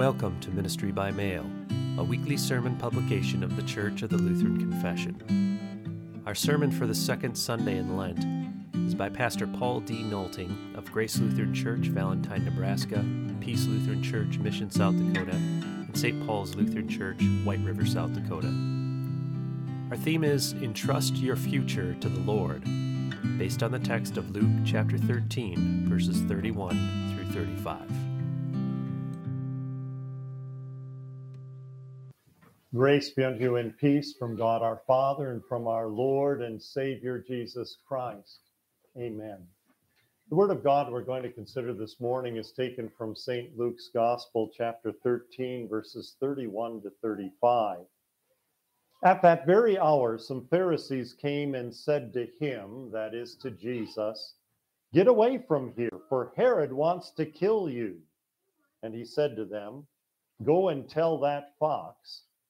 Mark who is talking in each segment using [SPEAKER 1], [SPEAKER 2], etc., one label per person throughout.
[SPEAKER 1] Welcome to Ministry by Mail, a weekly sermon publication of the Church of the Lutheran Confession. Our sermon for the second Sunday in Lent is by Pastor Paul D. Nolting of Grace Lutheran Church, Valentine, Nebraska, Peace Lutheran Church, Mission, South Dakota, and St. Paul's Lutheran Church, White River, South Dakota. Our theme is Entrust Your Future to the Lord, based on the text of Luke chapter 13, verses 31 through 35.
[SPEAKER 2] Grace be unto you and peace from God our Father and from our Lord and Savior Jesus Christ. Amen. The Word of God we're going to consider this morning is taken from St. Luke's Gospel, chapter 13, verses 31 to 35. At that very hour, some Pharisees came and said to him, that is to Jesus, Get away from here, for Herod wants to kill you. And he said to them, Go and tell that fox,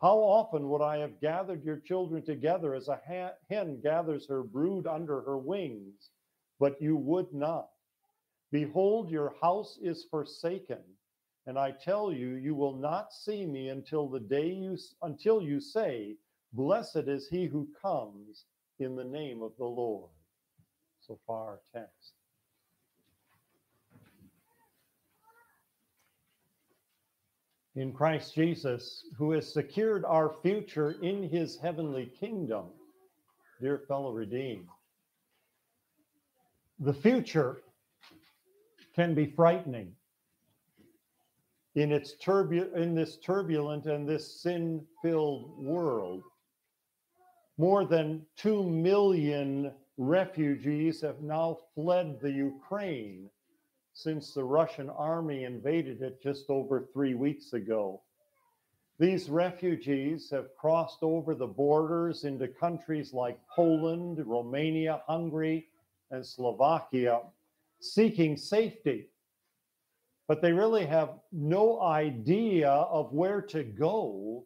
[SPEAKER 2] How often would I have gathered your children together as a hen gathers her brood under her wings, but you would not. Behold, your house is forsaken, and I tell you, you will not see me until the day you until you say, Blessed is he who comes in the name of the Lord. So far, text. In Christ Jesus, who has secured our future in his heavenly kingdom. Dear fellow redeemed, the future can be frightening in its turbu- in this turbulent and this sin-filled world. More than 2 million refugees have now fled the Ukraine since the Russian army invaded it just over three weeks ago. These refugees have crossed over the borders into countries like Poland, Romania, Hungary, and Slovakia, seeking safety. But they really have no idea of where to go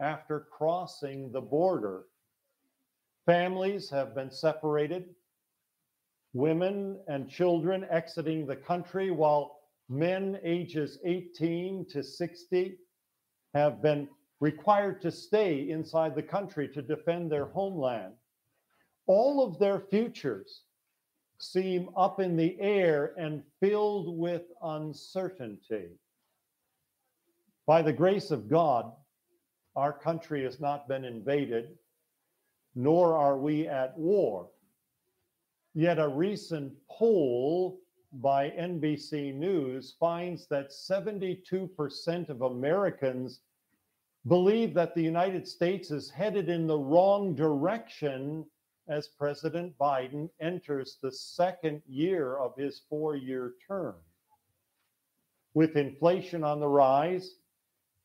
[SPEAKER 2] after crossing the border. Families have been separated women and children exiting the country, while men ages 18 to 60 have been required to stay inside the country to defend their homeland. All of their futures seem up in the air and filled with uncertainty. By the grace of God, our country has not been invaded, nor are we at war. Yet a recent poll by NBC News finds that 72% of Americans believe that the United States is headed in the wrong direction as President Biden enters the second year of his four year term. With inflation on the rise,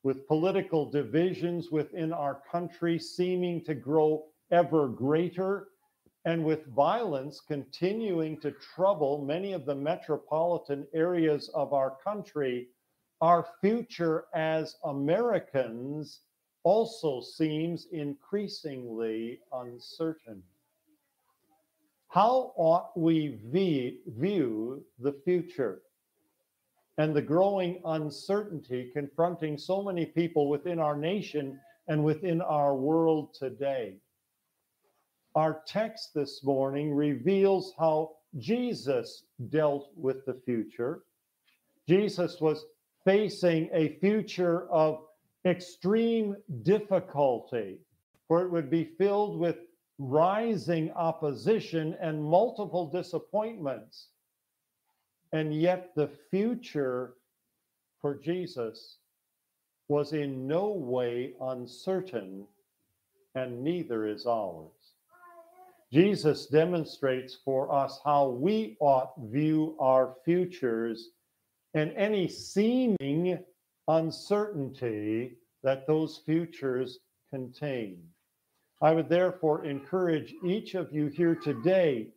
[SPEAKER 2] with political divisions within our country seeming to grow ever greater, and with violence continuing to trouble many of the metropolitan areas of our country, our future as Americans also seems increasingly uncertain. How ought we view the future and the growing uncertainty confronting so many people within our nation and within our world today? Our text this morning reveals how Jesus dealt with the future. Jesus was facing a future of extreme difficulty, for it would be filled with rising opposition and multiple disappointments. And yet, the future for Jesus was in no way uncertain, and neither is ours. Jesus demonstrates for us how we ought view our futures and any seeming uncertainty that those futures contain. I would therefore encourage each of you here today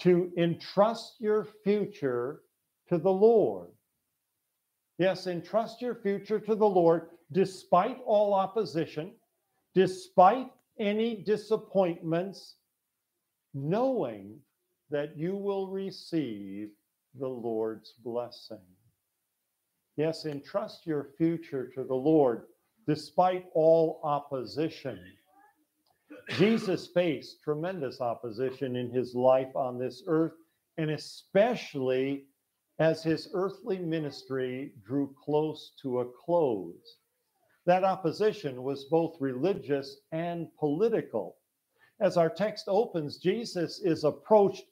[SPEAKER 2] to entrust your future to the Lord. Yes, entrust your future to the Lord despite all opposition, despite any disappointments, knowing that you will receive the Lord's blessing. Yes, entrust your future to the Lord despite all opposition. Jesus faced tremendous opposition in his life on this earth, and especially as his earthly ministry drew close to a close. That opposition was both religious and political. As our text opens, Jesus is approached,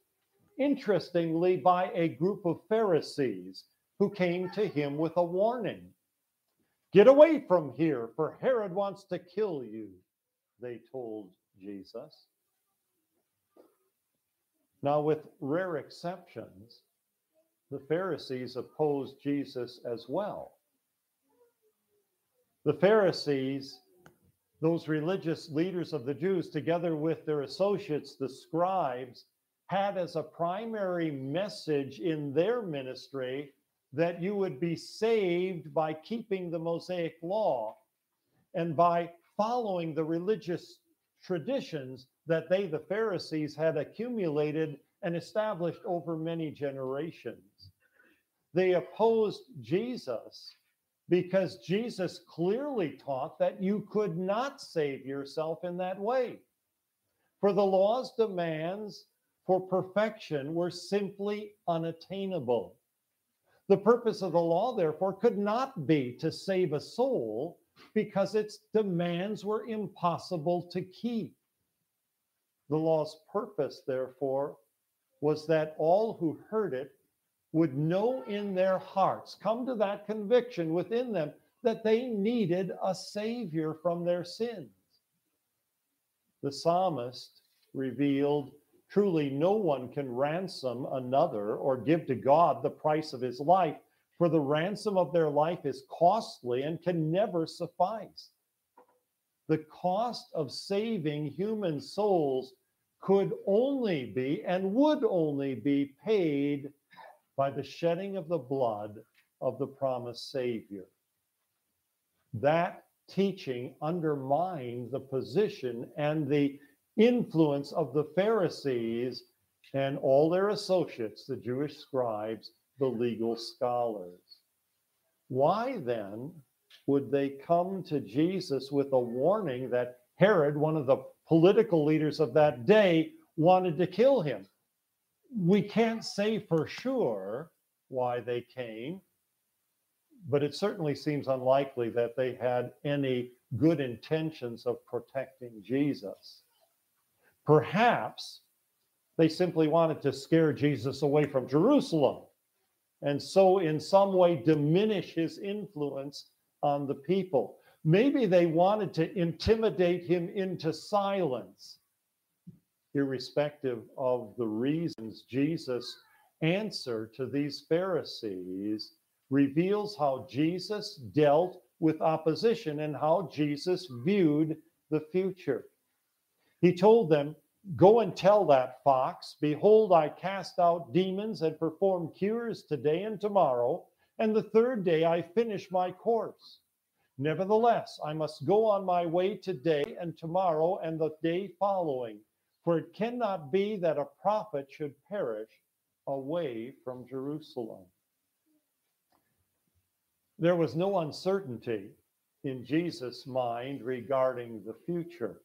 [SPEAKER 2] interestingly, by a group of Pharisees who came to him with a warning Get away from here, for Herod wants to kill you, they told Jesus. Now, with rare exceptions, the Pharisees opposed Jesus as well. The Pharisees, those religious leaders of the Jews, together with their associates, the scribes, had as a primary message in their ministry that you would be saved by keeping the Mosaic law and by following the religious traditions that they, the Pharisees, had accumulated and established over many generations. They opposed Jesus because Jesus clearly taught that you could not save yourself in that way. For the law's demands for perfection were simply unattainable. The purpose of the law, therefore, could not be to save a soul because its demands were impossible to keep. The law's purpose, therefore, was that all who heard it would know in their hearts, come to that conviction within them that they needed a savior from their sins. The psalmist revealed Truly, no one can ransom another or give to God the price of his life, for the ransom of their life is costly and can never suffice. The cost of saving human souls could only be and would only be paid by the shedding of the blood of the promised Savior. That teaching undermined the position and the influence of the Pharisees and all their associates, the Jewish scribes, the legal scholars. Why then would they come to Jesus with a warning that Herod, one of the political leaders of that day, wanted to kill him? We can't say for sure why they came, but it certainly seems unlikely that they had any good intentions of protecting Jesus. Perhaps they simply wanted to scare Jesus away from Jerusalem and so, in some way, diminish his influence on the people. Maybe they wanted to intimidate him into silence. Irrespective of the reasons, Jesus' answer to these Pharisees reveals how Jesus dealt with opposition and how Jesus viewed the future. He told them, Go and tell that fox, Behold, I cast out demons and perform cures today and tomorrow, and the third day I finish my course. Nevertheless, I must go on my way today and tomorrow and the day following, for it cannot be that a prophet should perish away from Jerusalem. There was no uncertainty in Jesus' mind regarding the future.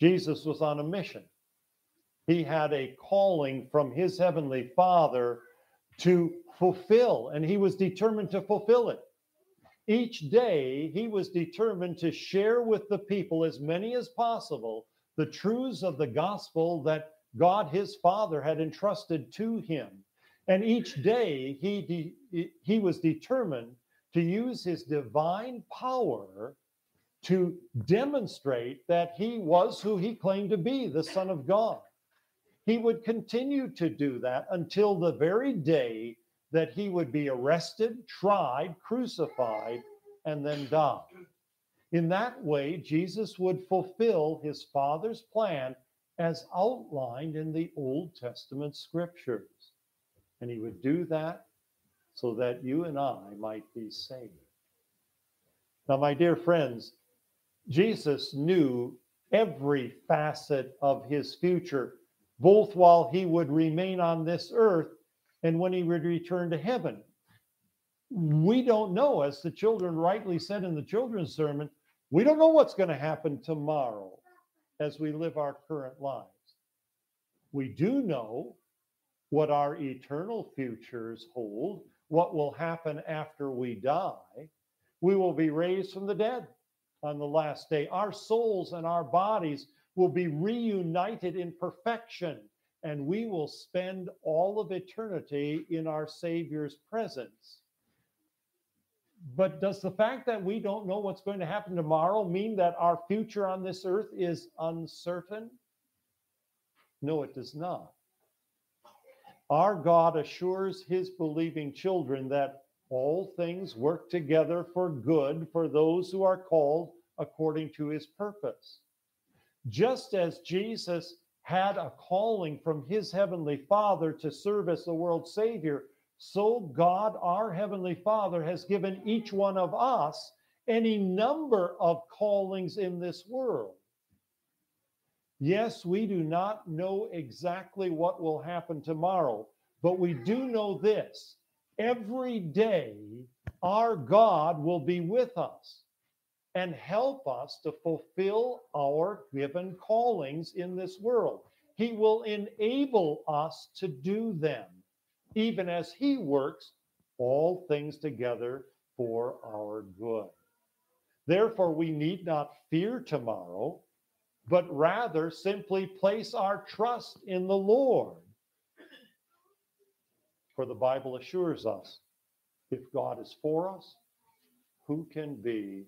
[SPEAKER 2] Jesus was on a mission. He had a calling from his heavenly Father to fulfill, and he was determined to fulfill it. Each day, he was determined to share with the people, as many as possible, the truths of the gospel that God, his Father, had entrusted to him. And each day, he, de- he was determined to use his divine power to demonstrate that he was who he claimed to be, the Son of God. He would continue to do that until the very day that he would be arrested, tried, crucified, and then die. In that way, Jesus would fulfill his Father's plan as outlined in the Old Testament scriptures. And he would do that so that you and I might be saved. Now, my dear friends, Jesus knew every facet of his future, both while he would remain on this earth and when he would return to heaven. We don't know, as the children rightly said in the children's sermon, we don't know what's going to happen tomorrow as we live our current lives. We do know what our eternal futures hold, what will happen after we die. We will be raised from the dead on the last day. Our souls and our bodies will be reunited in perfection, and we will spend all of eternity in our Savior's presence. But does the fact that we don't know what's going to happen tomorrow mean that our future on this earth is uncertain? No, it does not. Our God assures his believing children that all things work together for good for those who are called according to his purpose. Just as Jesus had a calling from his heavenly Father to serve as the world's Savior, so God, our heavenly Father, has given each one of us any number of callings in this world. Yes, we do not know exactly what will happen tomorrow, but we do know this every day our God will be with us and help us to fulfill our given callings in this world. He will enable us to do them, even as He works all things together for our good. Therefore, we need not fear tomorrow, but rather simply place our trust in the Lord for the Bible assures us if God is for us, who can be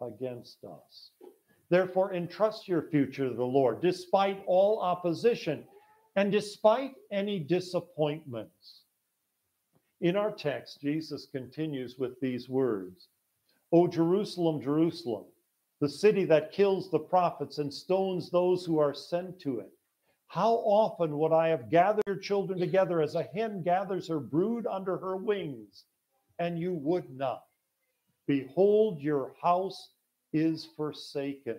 [SPEAKER 2] against us? Therefore, entrust your future to the Lord, despite all opposition and despite any disappointments. In our text, Jesus continues with these words O Jerusalem, Jerusalem, the city that kills the prophets and stones those who are sent to it. How often would I have gathered children together as a hen gathers her brood under her wings, and you would not? Behold, your house is forsaken.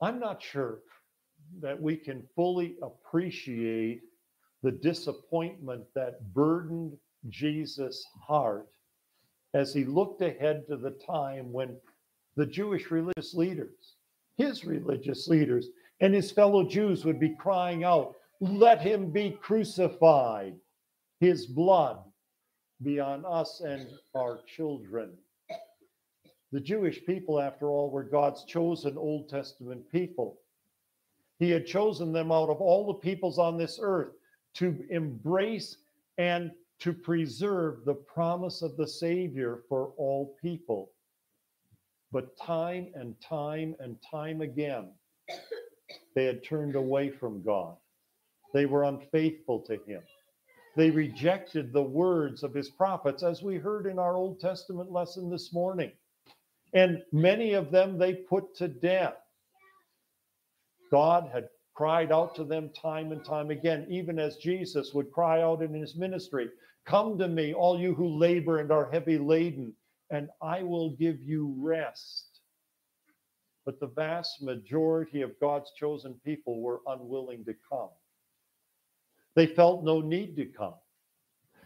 [SPEAKER 2] I'm not sure that we can fully appreciate the disappointment that burdened Jesus' heart as he looked ahead to the time when the Jewish religious leaders, his religious leaders, and his fellow Jews would be crying out, Let him be crucified. His blood be on us and our children. The Jewish people, after all, were God's chosen Old Testament people. He had chosen them out of all the peoples on this earth to embrace and to preserve the promise of the Savior for all people. But time and time and time again, they had turned away from God. They were unfaithful to him. They rejected the words of his prophets, as we heard in our Old Testament lesson this morning. And many of them they put to death. God had cried out to them time and time again, even as Jesus would cry out in his ministry Come to me, all you who labor and are heavy laden, and I will give you rest but the vast majority of God's chosen people were unwilling to come. They felt no need to come.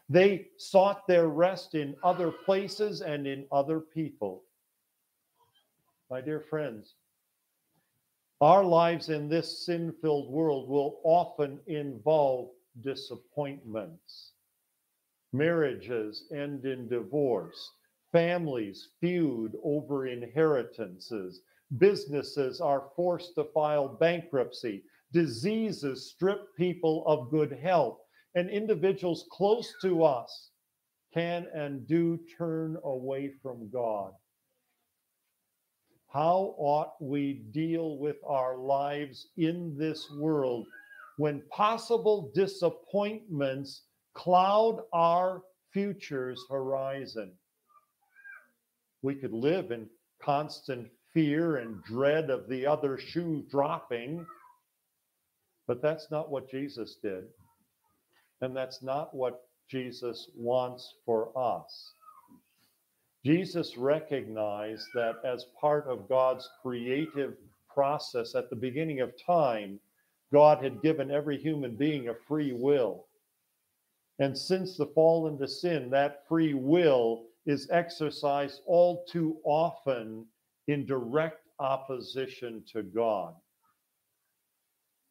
[SPEAKER 2] They sought their rest in other places and in other people. My dear friends, our lives in this sin filled world will often involve disappointments. Marriages end in divorce, families feud over inheritances, Businesses are forced to file bankruptcy. Diseases strip people of good health. And individuals close to us can and do turn away from God. How ought we deal with our lives in this world when possible disappointments cloud our future's horizon? We could live in constant fear and dread of the other shoe dropping, but that's not what Jesus did. And that's not what Jesus wants for us. Jesus recognized that as part of God's creative process at the beginning of time, God had given every human being a free will. And since the fall into sin, that free will is exercised all too often in direct opposition to God.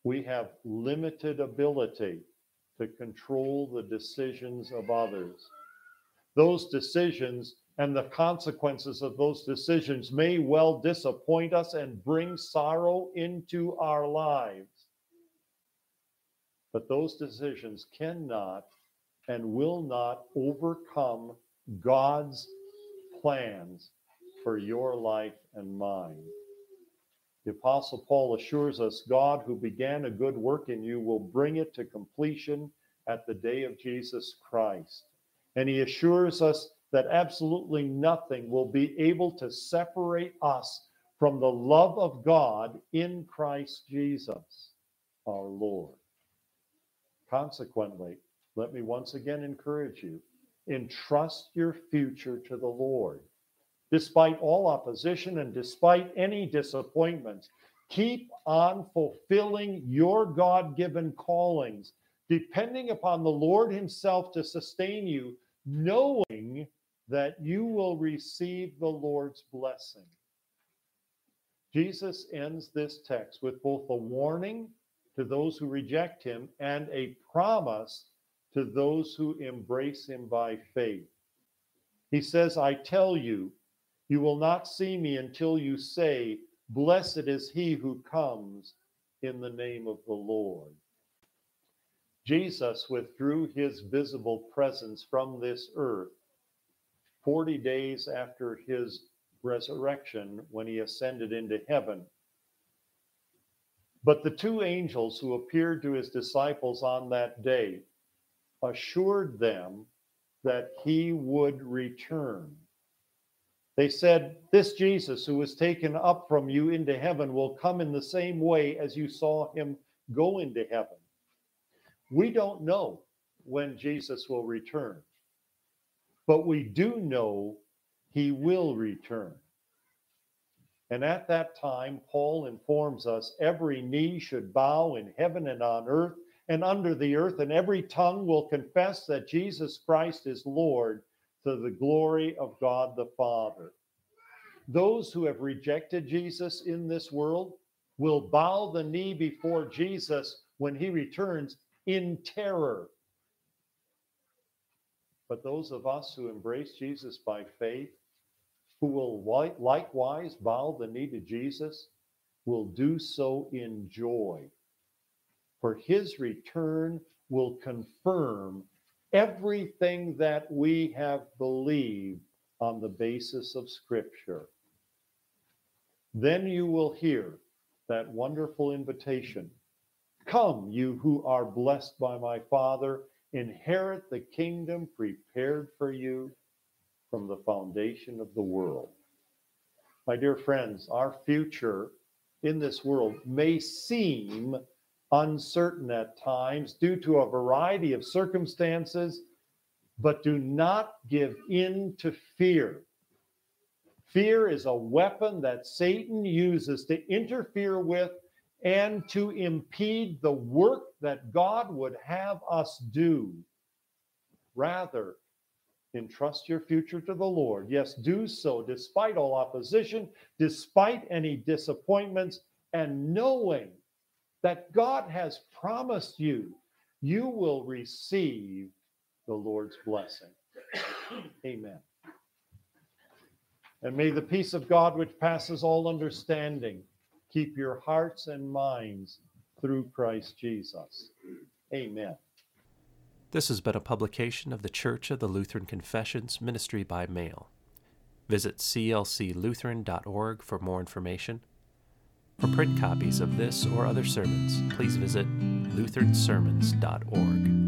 [SPEAKER 2] We have limited ability to control the decisions of others. Those decisions and the consequences of those decisions may well disappoint us and bring sorrow into our lives. But those decisions cannot and will not overcome God's plans for your life and mine. The Apostle Paul assures us God, who began a good work in you, will bring it to completion at the day of Jesus Christ. And he assures us that absolutely nothing will be able to separate us from the love of God in Christ Jesus, our Lord. Consequently, let me once again encourage you entrust your future to the Lord. Despite all opposition and despite any disappointments, keep on fulfilling your God given callings, depending upon the Lord Himself to sustain you, knowing that you will receive the Lord's blessing. Jesus ends this text with both a warning to those who reject him and a promise to those who embrace him by faith. He says, I tell you, you will not see me until you say, Blessed is he who comes in the name of the Lord. Jesus withdrew his visible presence from this earth 40 days after his resurrection when he ascended into heaven. But the two angels who appeared to his disciples on that day assured them that he would return. They said, This Jesus who was taken up from you into heaven will come in the same way as you saw him go into heaven. We don't know when Jesus will return but we do know he will return. And at that time, Paul informs us every knee should bow in heaven and on earth and under the earth, and every tongue will confess that Jesus Christ is Lord to the glory of God the Father. Those who have rejected Jesus in this world will bow the knee before Jesus when he returns in terror but those of us who embrace Jesus by faith, who will likewise bow the knee to Jesus, will do so in joy. For his return will confirm everything that we have believed on the basis of Scripture. Then you will hear that wonderful invitation Come, you who are blessed by my Father inherit the kingdom prepared for you from the foundation of the world. My dear friends, our future in this world may seem uncertain at times due to a variety of circumstances, but do not give in to fear. Fear is a weapon that Satan uses to interfere with and to impede the work that God would have us do. Rather, entrust your future to the Lord. Yes, do so despite all opposition, despite any disappointments, and knowing that God has promised you, you will receive the Lord's blessing. Amen. And may the peace of God, which passes all understanding, keep your hearts and minds through Christ Jesus. Amen.
[SPEAKER 1] This has been a publication of the Church of the Lutheran Confessions Ministry by Mail. Visit clclutheran.org for more information. For print copies of this or other sermons, please visit lutheransermons.org.